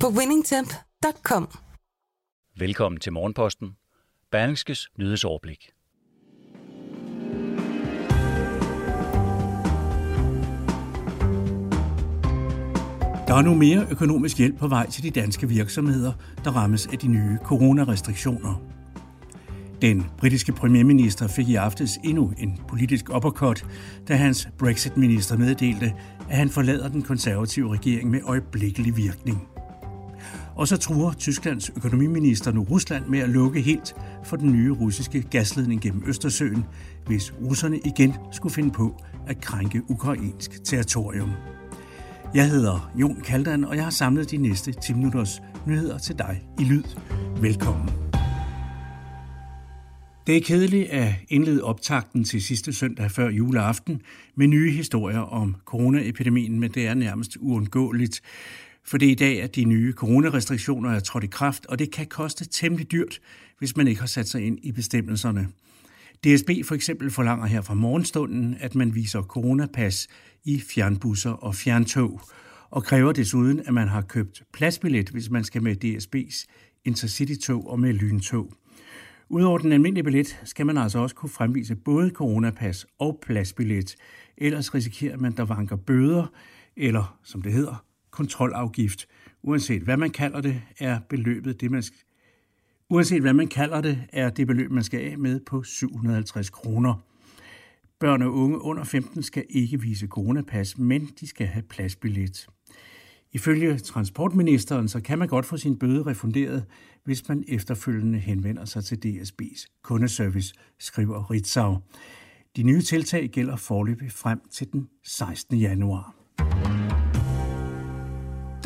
på winningtemp.com. Velkommen til Morgenposten. Berlingskes nyhedsoverblik. Der er nu mere økonomisk hjælp på vej til de danske virksomheder, der rammes af de nye coronarestriktioner. Den britiske premierminister fik i aftes endnu en politisk uppercut, da hans Brexit-minister meddelte, at han forlader den konservative regering med øjeblikkelig virkning. Og så truer Tysklands økonomiminister nu Rusland med at lukke helt for den nye russiske gasledning gennem Østersøen, hvis russerne igen skulle finde på at krænke ukrainsk territorium. Jeg hedder Jon Kaldan, og jeg har samlet de næste 10 minutters nyheder til dig i lyd. Velkommen. Det er kedeligt at indlede optakten til sidste søndag før juleaften med nye historier om coronaepidemien, men det er nærmest uundgåeligt. For det er i dag, at de nye coronarestriktioner er trådt i kraft, og det kan koste temmelig dyrt, hvis man ikke har sat sig ind i bestemmelserne. DSB for eksempel forlanger her fra morgenstunden, at man viser coronapas i fjernbusser og fjerntog, og kræver desuden, at man har købt pladsbillet, hvis man skal med DSB's Intercity-tog og med lyntog. Udover den almindelige billet skal man altså også kunne fremvise både coronapas og pladsbillet, ellers risikerer man, der vanker bøder, eller som det hedder, kontrolafgift. Uanset hvad man kalder det, er beløbet det, man skal Uanset hvad man kalder det, er det beløb, man skal af med på 750 kroner. Børn og unge under 15 skal ikke vise coronapas, men de skal have pladsbillet. Ifølge transportministeren så kan man godt få sin bøde refunderet, hvis man efterfølgende henvender sig til DSB's kundeservice, skriver Ritzau. De nye tiltag gælder forløbig frem til den 16. januar.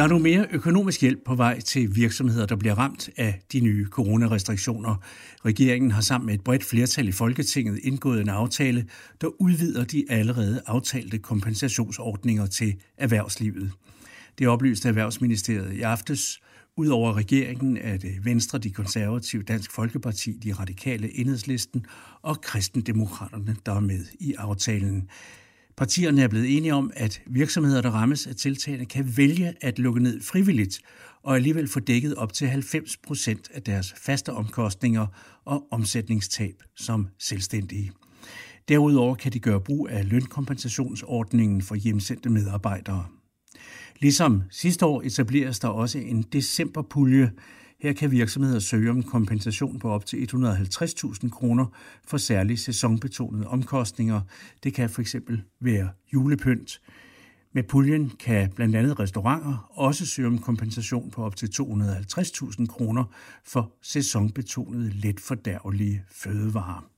Der er nu mere økonomisk hjælp på vej til virksomheder, der bliver ramt af de nye coronarestriktioner. Regeringen har sammen med et bredt flertal i Folketinget indgået en aftale, der udvider de allerede aftalte kompensationsordninger til erhvervslivet. Det oplyste Erhvervsministeriet i aftes. Udover regeringen er det Venstre, de konservative, Dansk Folkeparti, de radikale enhedslisten og kristendemokraterne, der er med i aftalen. Partierne er blevet enige om, at virksomheder, der rammes af tiltagene, kan vælge at lukke ned frivilligt og alligevel få dækket op til 90 procent af deres faste omkostninger og omsætningstab som selvstændige. Derudover kan de gøre brug af lønkompensationsordningen for hjemsendte medarbejdere. Ligesom sidste år etableres der også en decemberpulje. Her kan virksomheder søge om kompensation på op til 150.000 kroner for særlige sæsonbetonede omkostninger. Det kan for eksempel være julepynt. Med puljen kan blandt andet restauranter også søge om kompensation på op til 250.000 kroner for sæsonbetonede let fordærvelige fødevarer.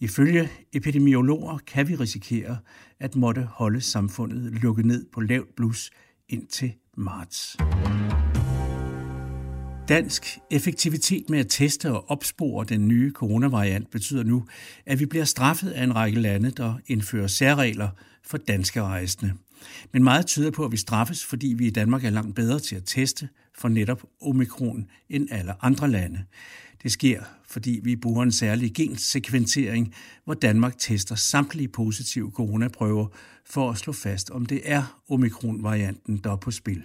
Ifølge epidemiologer kan vi risikere at måtte holde samfundet lukket ned på lavt blus indtil marts. Dansk effektivitet med at teste og opspore den nye coronavariant betyder nu, at vi bliver straffet af en række lande, der indfører særregler for danske rejsende. Men meget tyder på, at vi straffes, fordi vi i Danmark er langt bedre til at teste for netop omikron end alle andre lande. Det sker, fordi vi bruger en særlig gensekventering, hvor Danmark tester samtlige positive coronaprøver for at slå fast, om det er omikron-varianten, der er på spil.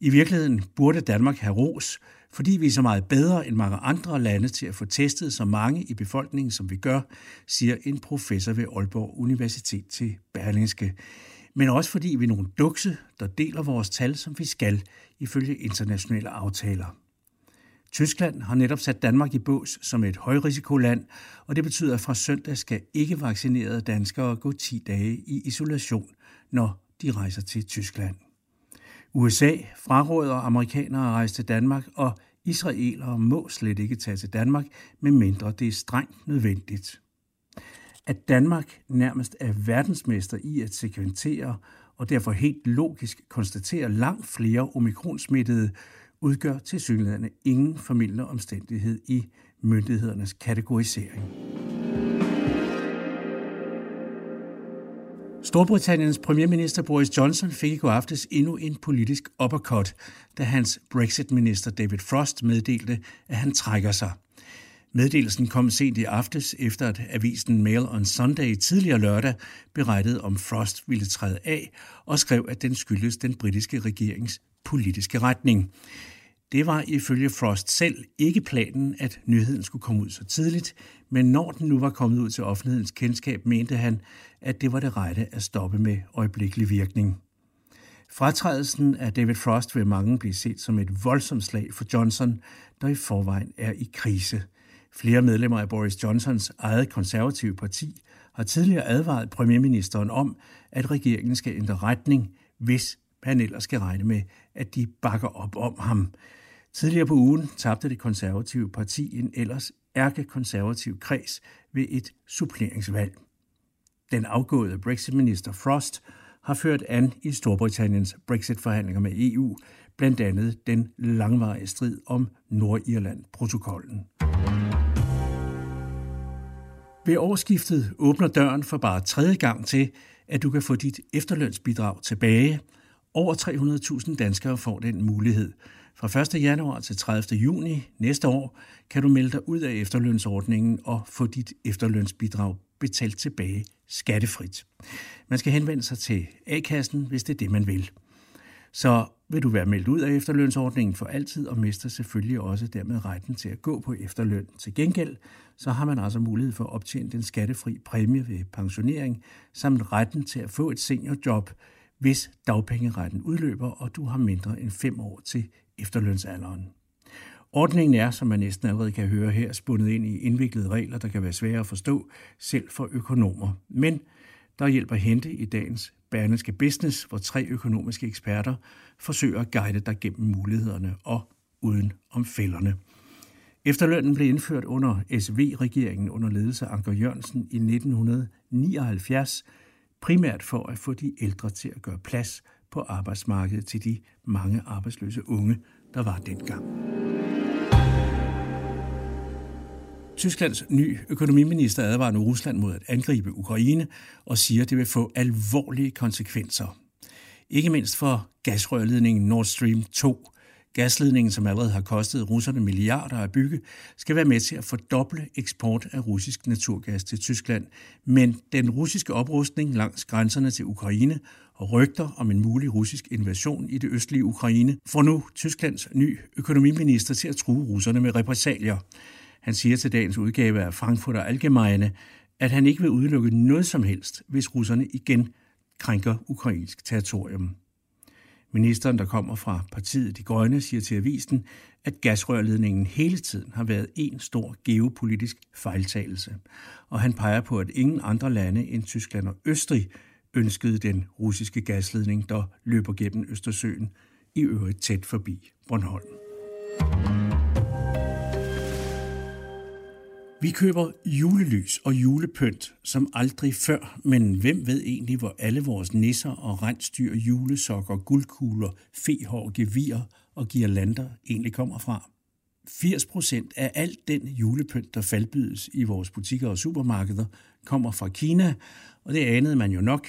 I virkeligheden burde Danmark have ros, fordi vi er så meget bedre end mange andre lande til at få testet så mange i befolkningen, som vi gør, siger en professor ved Aalborg Universitet til Berlingske. Men også fordi vi er nogle dukse, der deler vores tal, som vi skal, ifølge internationale aftaler. Tyskland har netop sat Danmark i bås som et højrisikoland, og det betyder, at fra søndag skal ikke vaccinerede danskere gå 10 dage i isolation, når de rejser til Tyskland. USA fraråder amerikanere at rejse til Danmark, og israelere må slet ikke tage til Danmark, medmindre det er strengt nødvendigt. At Danmark nærmest er verdensmester i at sekventere og derfor helt logisk konstaterer langt flere omikronsmittede, udgør til synligheden ingen formidlende omstændighed i myndighedernes kategorisering. Storbritanniens premierminister Boris Johnson fik i går aftes endnu en politisk uppercut, da hans Brexit-minister David Frost meddelte, at han trækker sig. Meddelelsen kom sent i aftes, efter at avisen Mail on Sunday tidligere lørdag berettede om Frost ville træde af og skrev, at den skyldes den britiske regerings politiske retning. Det var ifølge Frost selv ikke planen, at nyheden skulle komme ud så tidligt, men når den nu var kommet ud til offentlighedens kendskab, mente han, at det var det rette at stoppe med øjeblikkelig virkning. Fratrædelsen af David Frost vil mange blive set som et voldsomt slag for Johnson, der i forvejen er i krise. Flere medlemmer af Boris Johnsons eget konservative parti har tidligere advaret premierministeren om, at regeringen skal ændre retning, hvis han ellers skal regne med, at de bakker op om ham. Tidligere på ugen tabte det konservative parti en ellers ærkekonservativ kreds ved et suppleringsvalg. Den afgåede Brexit-minister Frost har ført an i Storbritanniens Brexit-forhandlinger med EU, blandt andet den langvarige strid om Nordirland-protokollen. Ved årsskiftet åbner døren for bare tredje gang til, at du kan få dit efterlønsbidrag tilbage. Over 300.000 danskere får den mulighed – fra 1. januar til 30. juni næste år kan du melde dig ud af efterlønsordningen og få dit efterlønsbidrag betalt tilbage skattefrit. Man skal henvende sig til A-kassen, hvis det er det, man vil. Så vil du være meldt ud af efterlønsordningen for altid og mister selvfølgelig også dermed retten til at gå på efterløn. Til gengæld så har man altså mulighed for at optjene den skattefri præmie ved pensionering, samt retten til at få et seniorjob, hvis dagpengeretten udløber, og du har mindre end fem år til efterlønsalderen. Ordningen er, som man næsten allerede kan høre her, spundet ind i indviklede regler, der kan være svære at forstå, selv for økonomer. Men der hjælper hente i dagens Berneske Business, hvor tre økonomiske eksperter forsøger at guide dig gennem mulighederne og uden om fælderne. Efterlønnen blev indført under SV-regeringen under ledelse af Anker Jørgensen i 1979, primært for at få de ældre til at gøre plads på arbejdsmarkedet til de mange arbejdsløse unge, der var dengang. Tysklands ny økonomiminister advarer nu Rusland mod at angribe Ukraine og siger, at det vil få alvorlige konsekvenser. Ikke mindst for gasrørledningen Nord Stream 2, Gasledningen, som allerede har kostet russerne milliarder at bygge, skal være med til at fordoble eksport af russisk naturgas til Tyskland. Men den russiske oprustning langs grænserne til Ukraine og rygter om en mulig russisk invasion i det østlige Ukraine får nu Tysklands ny økonomiminister til at true russerne med repressalier. Han siger til dagens udgave af Frankfurter Allgemeine, at han ikke vil udelukke noget som helst, hvis russerne igen krænker ukrainsk territorium. Ministeren, der kommer fra partiet De Grønne, siger til avisen, at gasrørledningen hele tiden har været en stor geopolitisk fejltagelse. Og han peger på, at ingen andre lande end Tyskland og Østrig ønskede den russiske gasledning, der løber gennem Østersøen, i øvrigt tæt forbi Bornholm. Vi køber julelys og julepynt som aldrig før, men hvem ved egentlig, hvor alle vores nisser og rensdyr, julesokker, guldkugler, fehår, gevier og girlander egentlig kommer fra? 80% af alt den julepynt, der faldbydes i vores butikker og supermarkeder, kommer fra Kina, og det anede man jo nok.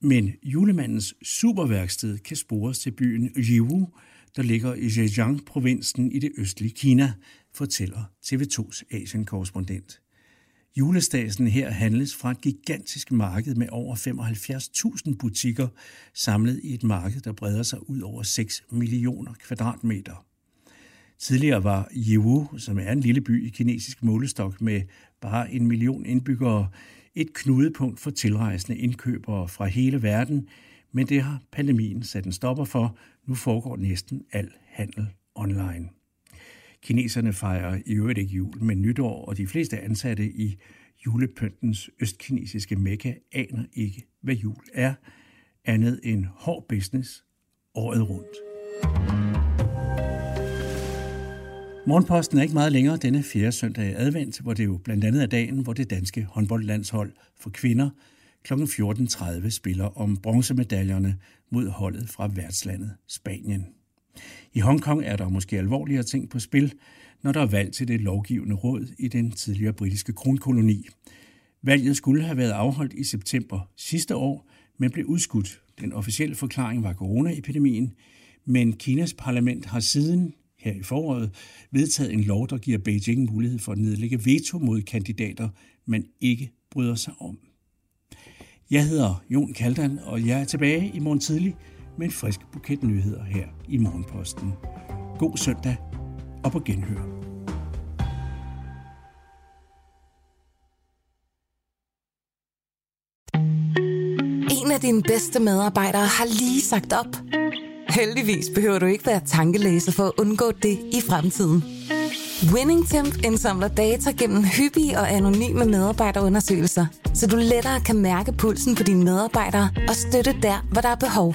Men julemandens superværksted kan spores til byen Yiwu, der ligger i Zhejiang-provinsen i det østlige Kina, fortæller TV2's Asien-korrespondent. Julestasen her handles fra et gigantisk marked med over 75.000 butikker, samlet i et marked, der breder sig ud over 6 millioner kvadratmeter. Tidligere var Yiwu, som er en lille by i kinesisk målestok med bare en million indbyggere, et knudepunkt for tilrejsende indkøbere fra hele verden, men det har pandemien sat en stopper for. Nu foregår næsten al handel online. Kineserne fejrer i øvrigt ikke jul, men nytår, og de fleste ansatte i julepyntens østkinesiske mekka aner ikke, hvad jul er, andet end hård business året rundt. Morgenposten er ikke meget længere denne fjerde søndag i advent, hvor det jo blandt andet er dagen, hvor det danske håndboldlandshold for kvinder kl. 14.30 spiller om bronzemedaljerne mod holdet fra værtslandet Spanien. I Hongkong er der måske alvorligere ting på spil, når der er valg til det lovgivende råd i den tidligere britiske kronkoloni. Valget skulle have været afholdt i september sidste år, men blev udskudt. Den officielle forklaring var coronaepidemien, men Kinas parlament har siden her i foråret vedtaget en lov, der giver Beijing mulighed for at nedlægge veto mod kandidater, man ikke bryder sig om. Jeg hedder Jon Kaldan, og jeg er tilbage i morgen tidlig med en frisk buket nyheder her i Morgenposten. God søndag og på genhør. En af dine bedste medarbejdere har lige sagt op. Heldigvis behøver du ikke være tankelæser for at undgå det i fremtiden. WinningTemp indsamler data gennem hyppige og anonyme medarbejderundersøgelser, så du lettere kan mærke pulsen på dine medarbejdere og støtte der, hvor der er behov.